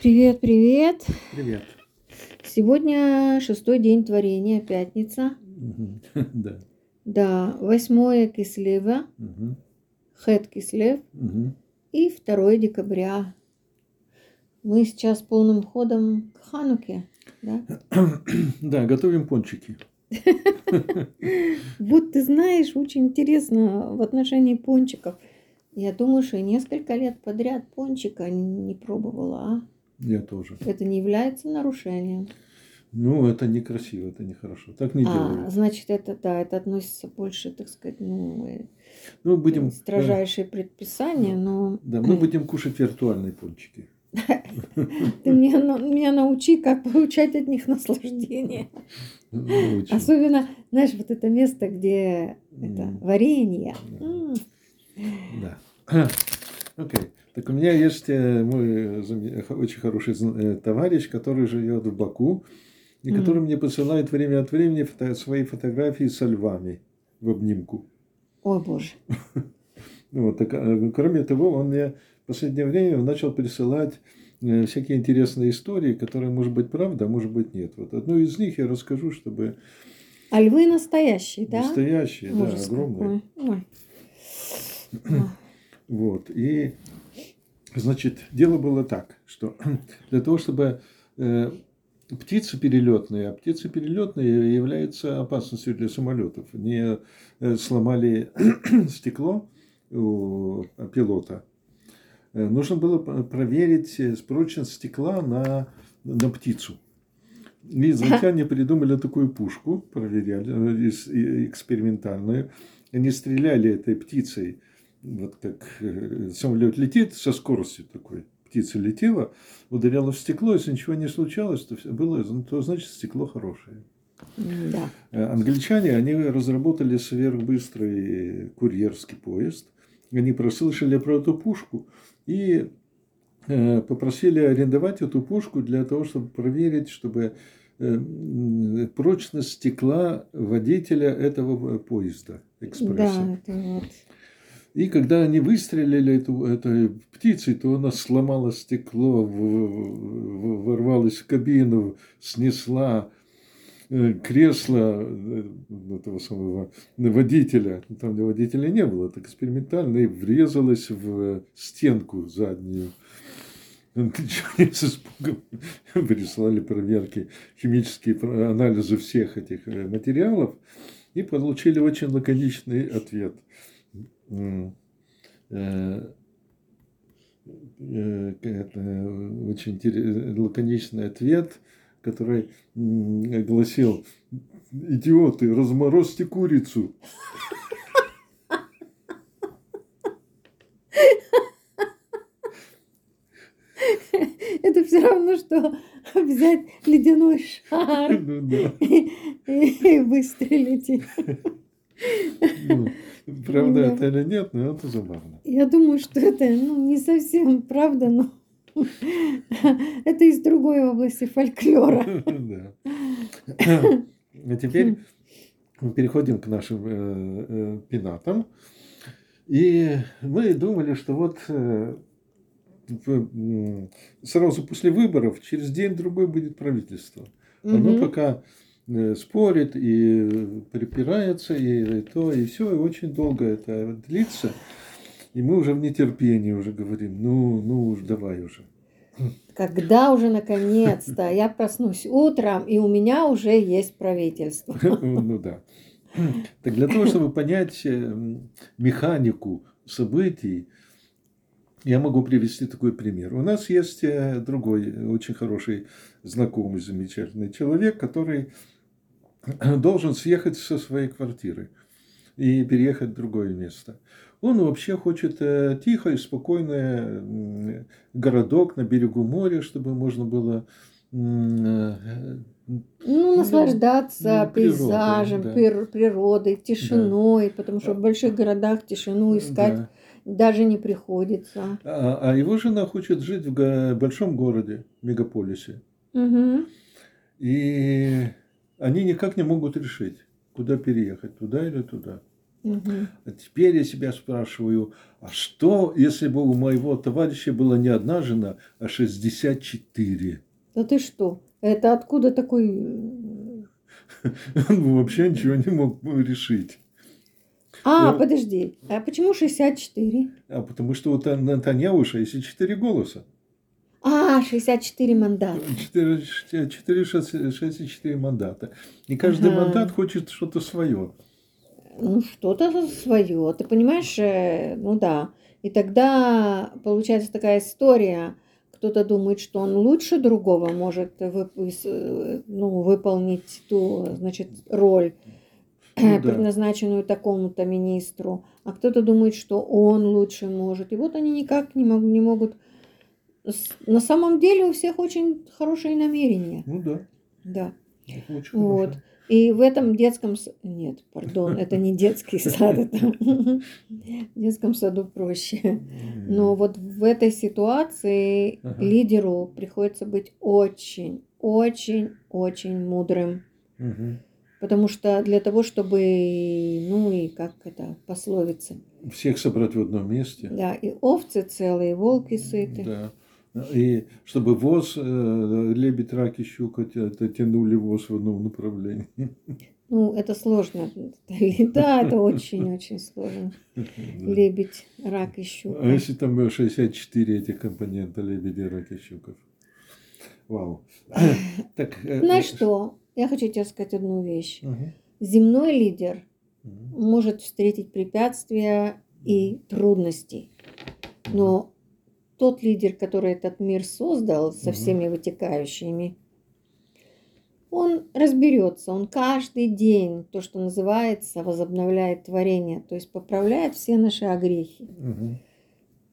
Привет, привет. Привет. Сегодня шестой день творения, пятница. Да. Да, восьмое кислева, Мгм. хэт кислев и 2 декабря. Мы сейчас полным ходом к Хануке. Да? Да, готовим пончики. Вот ты знаешь, очень интересно в отношении пончиков. Я думаю, что несколько лет подряд пончика не пробовала, а? Я тоже. Это не является нарушением. Ну, это некрасиво, это нехорошо. Так не А, делают. значит, это да, это относится больше, так сказать, ну, э, Ну, будем... строжайшие предписания, но Да, мы будем кушать виртуальные пончики. ты меня, на- меня научи, как получать от них наслаждение. Особенно, знаешь, вот это место, где это варенье. Да. Окей. Так у меня есть э, мой заме- х- очень хороший э, товарищ, который живет в Баку, и Мгм. который мне посылает время от времени фото- свои фотографии со львами в обнимку. Ой, боже. Вот, так, э, кроме того, он мне в последнее время начал присылать э, всякие интересные истории, которые, может быть, правда, а может быть, нет. Вот одну из них я расскажу, чтобы А львы настоящие, да? настоящие, да, Ужас огромные. какой. Ой. Ой. Вот. И, значит, дело было так, что для того, чтобы э, птицы перелетные, а птицы перелетные являются опасностью для самолетов, не э, сломали стекло у пилота, э, нужно было проверить э, прочность стекла на, на птицу. И израильтяне придумали такую пушку, проверяли, э, экспериментальную. Они стреляли этой птицей, вот как э, самолет летит со скоростью такой. Птица летела, ударяла в стекло, если ничего не случалось, то, всё было, то значит стекло хорошее. Да. Э, Англичане, они разработали сверхбыстрый курьерский поезд. Они прослышали про эту пушку и э, попросили арендовать эту пушку для того, чтобы проверить, чтобы прочность стекла водителя этого поезда экспресса. Да, это вот. И когда они выстрелили эту, этой птицей, то она сломала стекло, ворвалась в кабину, снесла э, кресло э, этого самого водителя. Там где водителя не было, так экспериментально, и врезалась в стенку заднюю. Англичане с испугом прислали проверки, химические анализы всех этих э, материалов и получили очень лаконичный ответ. Э, э, очень лаконичный ответ, который гласил «Идиоты, разморозьте курицу». Это все равно, что взять ледяной шар Ну да. и выстрелить. Ну, Правда Да. это или нет, но это забавно. Я думаю, что это ну, не совсем правда, но это из другой области фольклора. Да. А теперь мы переходим к нашим э, э, пенатам. И мы думали, что вот э, сразу после выборов, через день-другой будет правительство. Оно пока спорит и припирается, и то, и все, и очень долго это длится. И мы уже в нетерпении уже говорим, ну, ну уж давай уже. Когда уже наконец-то я проснусь утром, и у меня уже есть правительство. Ну да. Так для того, чтобы понять э, механику событий, я могу привести такой пример. У нас есть э, другой очень хороший знакомый, замечательный человек, который должен съехать со своей квартиры и переехать в другое место. Он вообще хочет э, тихо и спокойное м, городок на берегу моря, чтобы можно было э, Ну, наслаждаться ну, природой, пейзажем, да. пир- природой, тишиной, потому что в больших городах тишину искать да. даже не приходится. А, а его жена хочет жить в большом городе, мегаполисе. Мгм. И они никак не могут решить, куда переехать, туда или туда. Мгм. А теперь я себя спрашиваю, а что, если бы у моего товарища была не одна жена, а 64? Да ты что? Это откуда такой... м, Он вообще ничего не мог бы решить. А, Ну- подожди. А почему 64? А потому что у Тан- Натаньяу 64 голоса. А, 64 мандата. 4, 4, 64 мандата. И каждый Ага. мандат хочет что-то свое. Ну, что-то свое. Ты понимаешь, э, ну да. И тогда получается такая история. Кто-то думает, что он лучше другого может вып- э, ну, выполнить ту, значит, роль, Ну да. предназначенную такому-то министру. А кто-то думает, что он лучше может. И вот они никак не, мог- не могут... На самом деле у всех очень хорошие намерения. Ну да. Да. это очень Вот. хорошо. И в этом детском... Нет, пардон, это не детский сад, это в детском саду проще. Но вот в этой ситуации Ага. лидеру приходится быть очень, очень, очень мудрым. Мгм. Потому что для того, чтобы, ну и как это, пословица, Всех собрать в одном месте. да, и овцы целые, и волки сыты. Да. И чтобы воз, э, лебедь, рак и щука тя- тянули воз в одном направлении. Ну, это сложно. Да, это очень-очень сложно. Лебедь, рак и щука. А если там э, 64 этих компонента лебеди, рак и щуков? Вау. Так, э, Знаешь э, что? Я хочу тебе сказать одну вещь. Мгм. Земной лидер Мгм. может встретить препятствия и трудности. Но тот лидер, который этот мир создал со всеми вытекающими, он разберется, он каждый день, то, что называется, возобновляет творение, то есть поправляет все наши огрехи,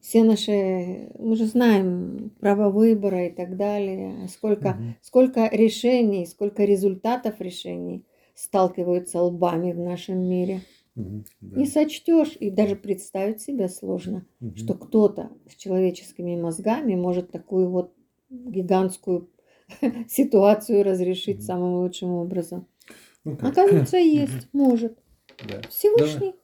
все наши, мы же знаем, право выбора и так далее, сколько, Мгм. сколько решений, сколько результатов решений сталкиваются лбами в нашем мире. Да. Не сочтешь, и даже представить себе сложно, что кто-то с человеческими мозгами может такую вот гигантскую ситуацию разрешить самым лучшим образом. Ну как? Оказывается, есть, может. Да. Всевышний.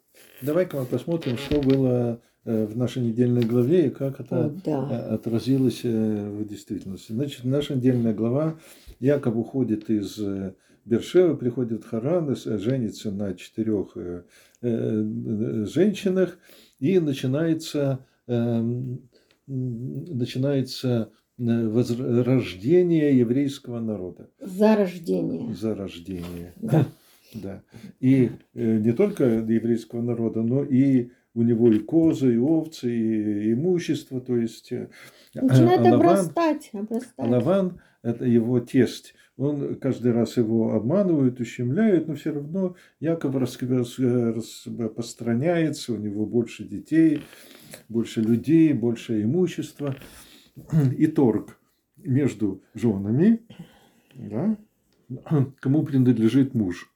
Давай-ка мы посмотрим, что было э, в нашей недельной главе и как О, это да. э, отразилось э, в действительности. Значит, наша недельная глава, Яков уходит из э, Бершевы, приходит Харан, женится на четырех э, э, женщинах, и начинается, э, начинается э, возрождение еврейского народа. Зарождение. Зарождение. Да. Да. И э, не только еврейского народа, но и у него и козы, и овцы, и имущество. То есть э, Начинает а Лаван- обрастать, обрастать. а Лаван, это его тесть, он каждый раз его обманывает, ущемляет, но все равно Яков рас- рас- распространяется, у него больше детей, больше людей, больше имущества. И торг между женами, да, кому принадлежит муж.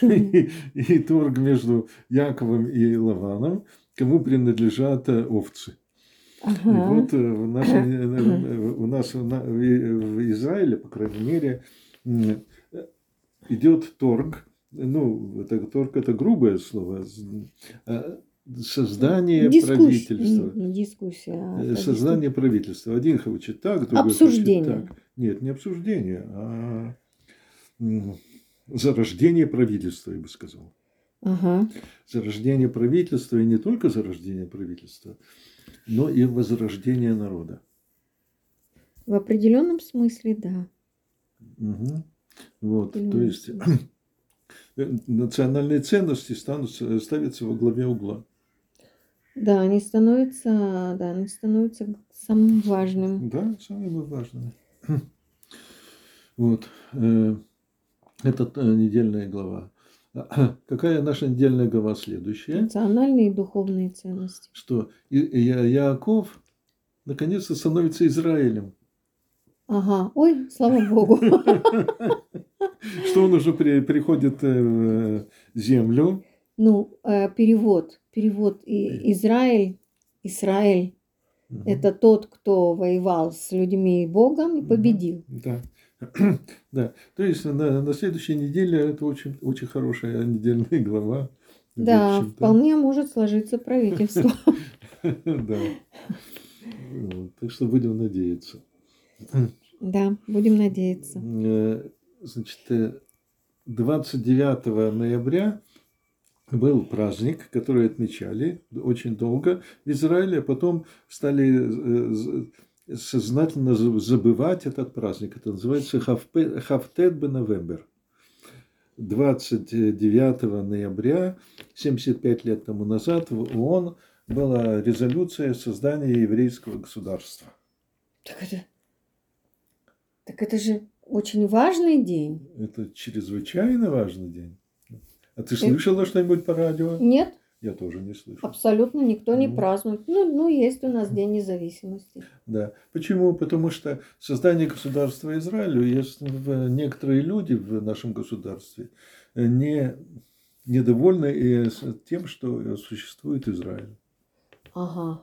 И, и торг между Яковом и Лаваном, кому принадлежат э, овцы. И Ага. вот э, в нашей, э, у нас в Израиле, по крайней мере, э, идет торг. Ну, это торг это грубое слово. э, Создание Дискуссия. правительства. Не, не дискуссия. а Э, Создание правительства. Один хочет так, другой Обсуждение. хочет так. Нет, не обсуждение, а зарождение правительства, я бы сказал. Ага. Зарождение правительства и не только зарождение правительства, но и возрождение народа. В определенном смысле, да. Мгм. Вот, то есть э, национальные ценности станут, ставятся во главе угла. Да, они становятся, да, они становятся самым важным. Да, самыми важными. Вот. э, Это э, недельная глава. Какая наша недельная глава следующая? Национальные и духовные ценности. Что И- И- Яаков наконец-то становится Израилем. Ага. Ой, слава богу. Что он уже при- приходит э, в землю. Ну, э, перевод. Перевод и Израиль, Израиль Мгм. это тот, кто воевал с людьми и Богом и победил. Да. Да. То есть на, на следующей неделе это очень, очень хорошая недельная глава. Да, вполне может сложиться правительство. Да. Так что будем надеяться. Да, будем надеяться. Э, Значит, э, 29 ноября был праздник, который отмечали очень долго в Израиле, а потом стали э, сознательно за- забывать этот праздник. Это называется Хафтет Бенавембер. 29 ноября, 75 лет тому назад, в ООН была резолюция о создании еврейского государства. Так это, так это же очень важный день. Это чрезвычайно важный день. А ты Э, слышала что-нибудь по радио? Нет, Я тоже не слышал. абсолютно никто не Ну. празднует. Ну, ну, есть у нас День независимости. Да. Почему? Потому что создание государства Израилю в- некоторые люди в нашем государстве э, не недовольны с тем, что существует Израиль. Ага.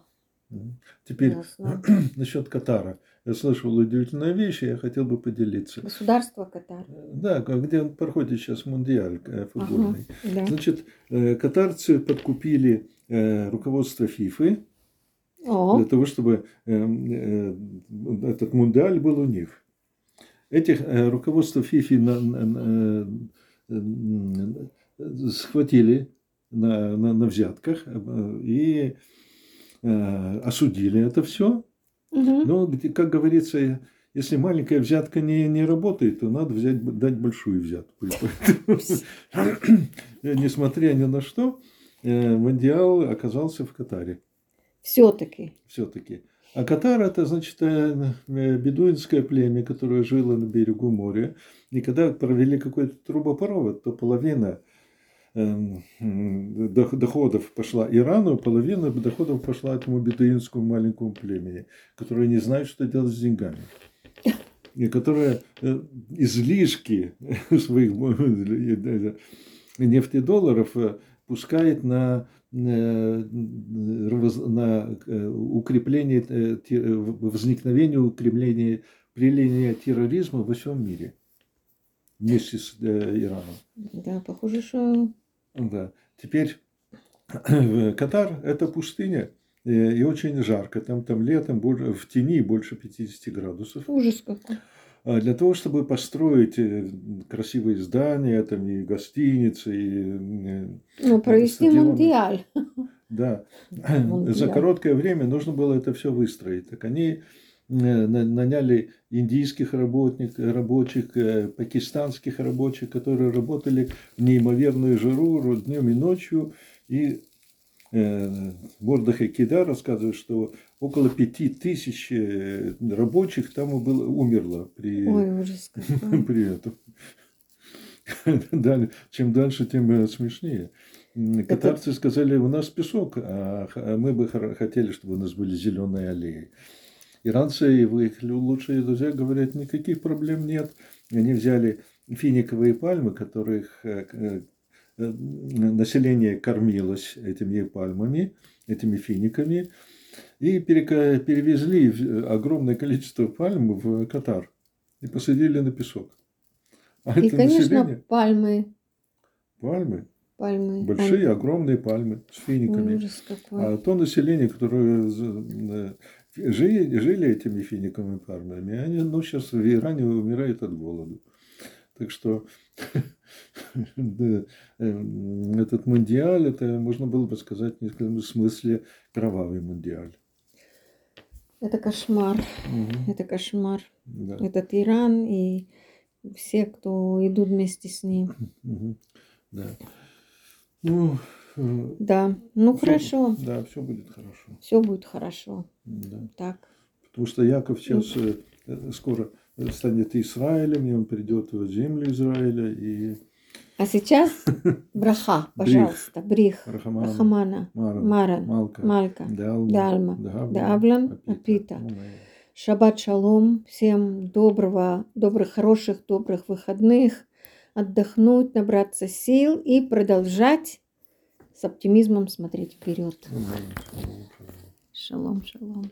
Теперь ясно. насчет Катара. Я слышал удивительную вещь, и я хотел бы поделиться. Государство Катар. Да, где проходит сейчас мундиаль э, футбольный. Да. Значит, э, катарцы подкупили э, руководство ФИФы О, для того, чтобы э, э, этот мундиаль был у них. Этих э, руководство ФИФы на- на- на- э, схватили на, на, на взятках э, и э, осудили это все. Но, как говорится, если маленькая взятка не, не работает, то надо взять, дать большую взятку. Несмотря ни на что, э, Мундиал оказался в Катаре все-таки. все-таки. А Катар это, значит, э, э, бедуинское племя, которое жило на берегу моря. И когда провели какой-то трубопровод, то половина доходов пошла Ирану, половина доходов пошла этому бедуинскому маленькому племени, которое не знает, что делать с деньгами. И которое э, излишки своих э, нефтедолларов э, пускает на, на укрепление, возникновение, укрепление, проявление терроризма во всем мире вместе с Ираном. Да, похоже, что Да. Теперь Катар – это пустыня э, и очень жарко. Там, там летом в тени больше 50 градусов. ужас какой. А Для того, чтобы построить э, красивые здания, там и гостиницы, и э, Ну, провести стадионы. мундиаль. Да, Мундиаль. за короткое время нужно было это все выстроить. Так они наняли индийских работник, рабочих, э, пакистанских рабочих, которые работали в неимоверную жару днем и ночью. И э, Мордахай Кида рассказывает, что около пяти тысяч э, рабочих там и было, умерло при, Ой, ужас при этом. Чем дальше, тем э, смешнее. Катарцы сказали, у нас песок, а а мы бы хотели, чтобы у нас были зеленые аллеи. Иранцы и их лучшие друзья говорят, никаких проблем нет. Они взяли финиковые пальмы, которых э, э, э, население кормилось этими пальмами, этими финиками, и перевезли в- огромное количество пальм в Катар и посадили на песок. А И, это конечно, население, пальмы. пальмы, Пальмы. большие, огромные пальмы с финиками. ужас какой. А то население, которое э, жили, жили этими финиковыми пальмами, они ну, сейчас в Иране умирают от голода. Так что да, э, этот мундиаль, это можно было бы сказать в некотором смысле кровавый мундиаль. Это кошмар. Мгм. Это кошмар. Да. Этот Иран и все, кто идут вместе с ним. Мгм. Да. Ну, Да, ну всё- хорошо. Да, все будет хорошо. Все будет хорошо. Да. Так. Потому что Яков сейчас э, э, скоро станет Израилем, и он придет в землю Израиля, и А сейчас браха, пожалуйста, брих, Рахаман, рахамана, Маран, маран, Малка, малька, Далма, Давлан, Апита. Ну. Шаббат шалом, всем доброго, добрых, хороших, добрых выходных, отдохнуть, набраться сил и продолжать с оптимизмом смотреть вперед. Шалом, шалом.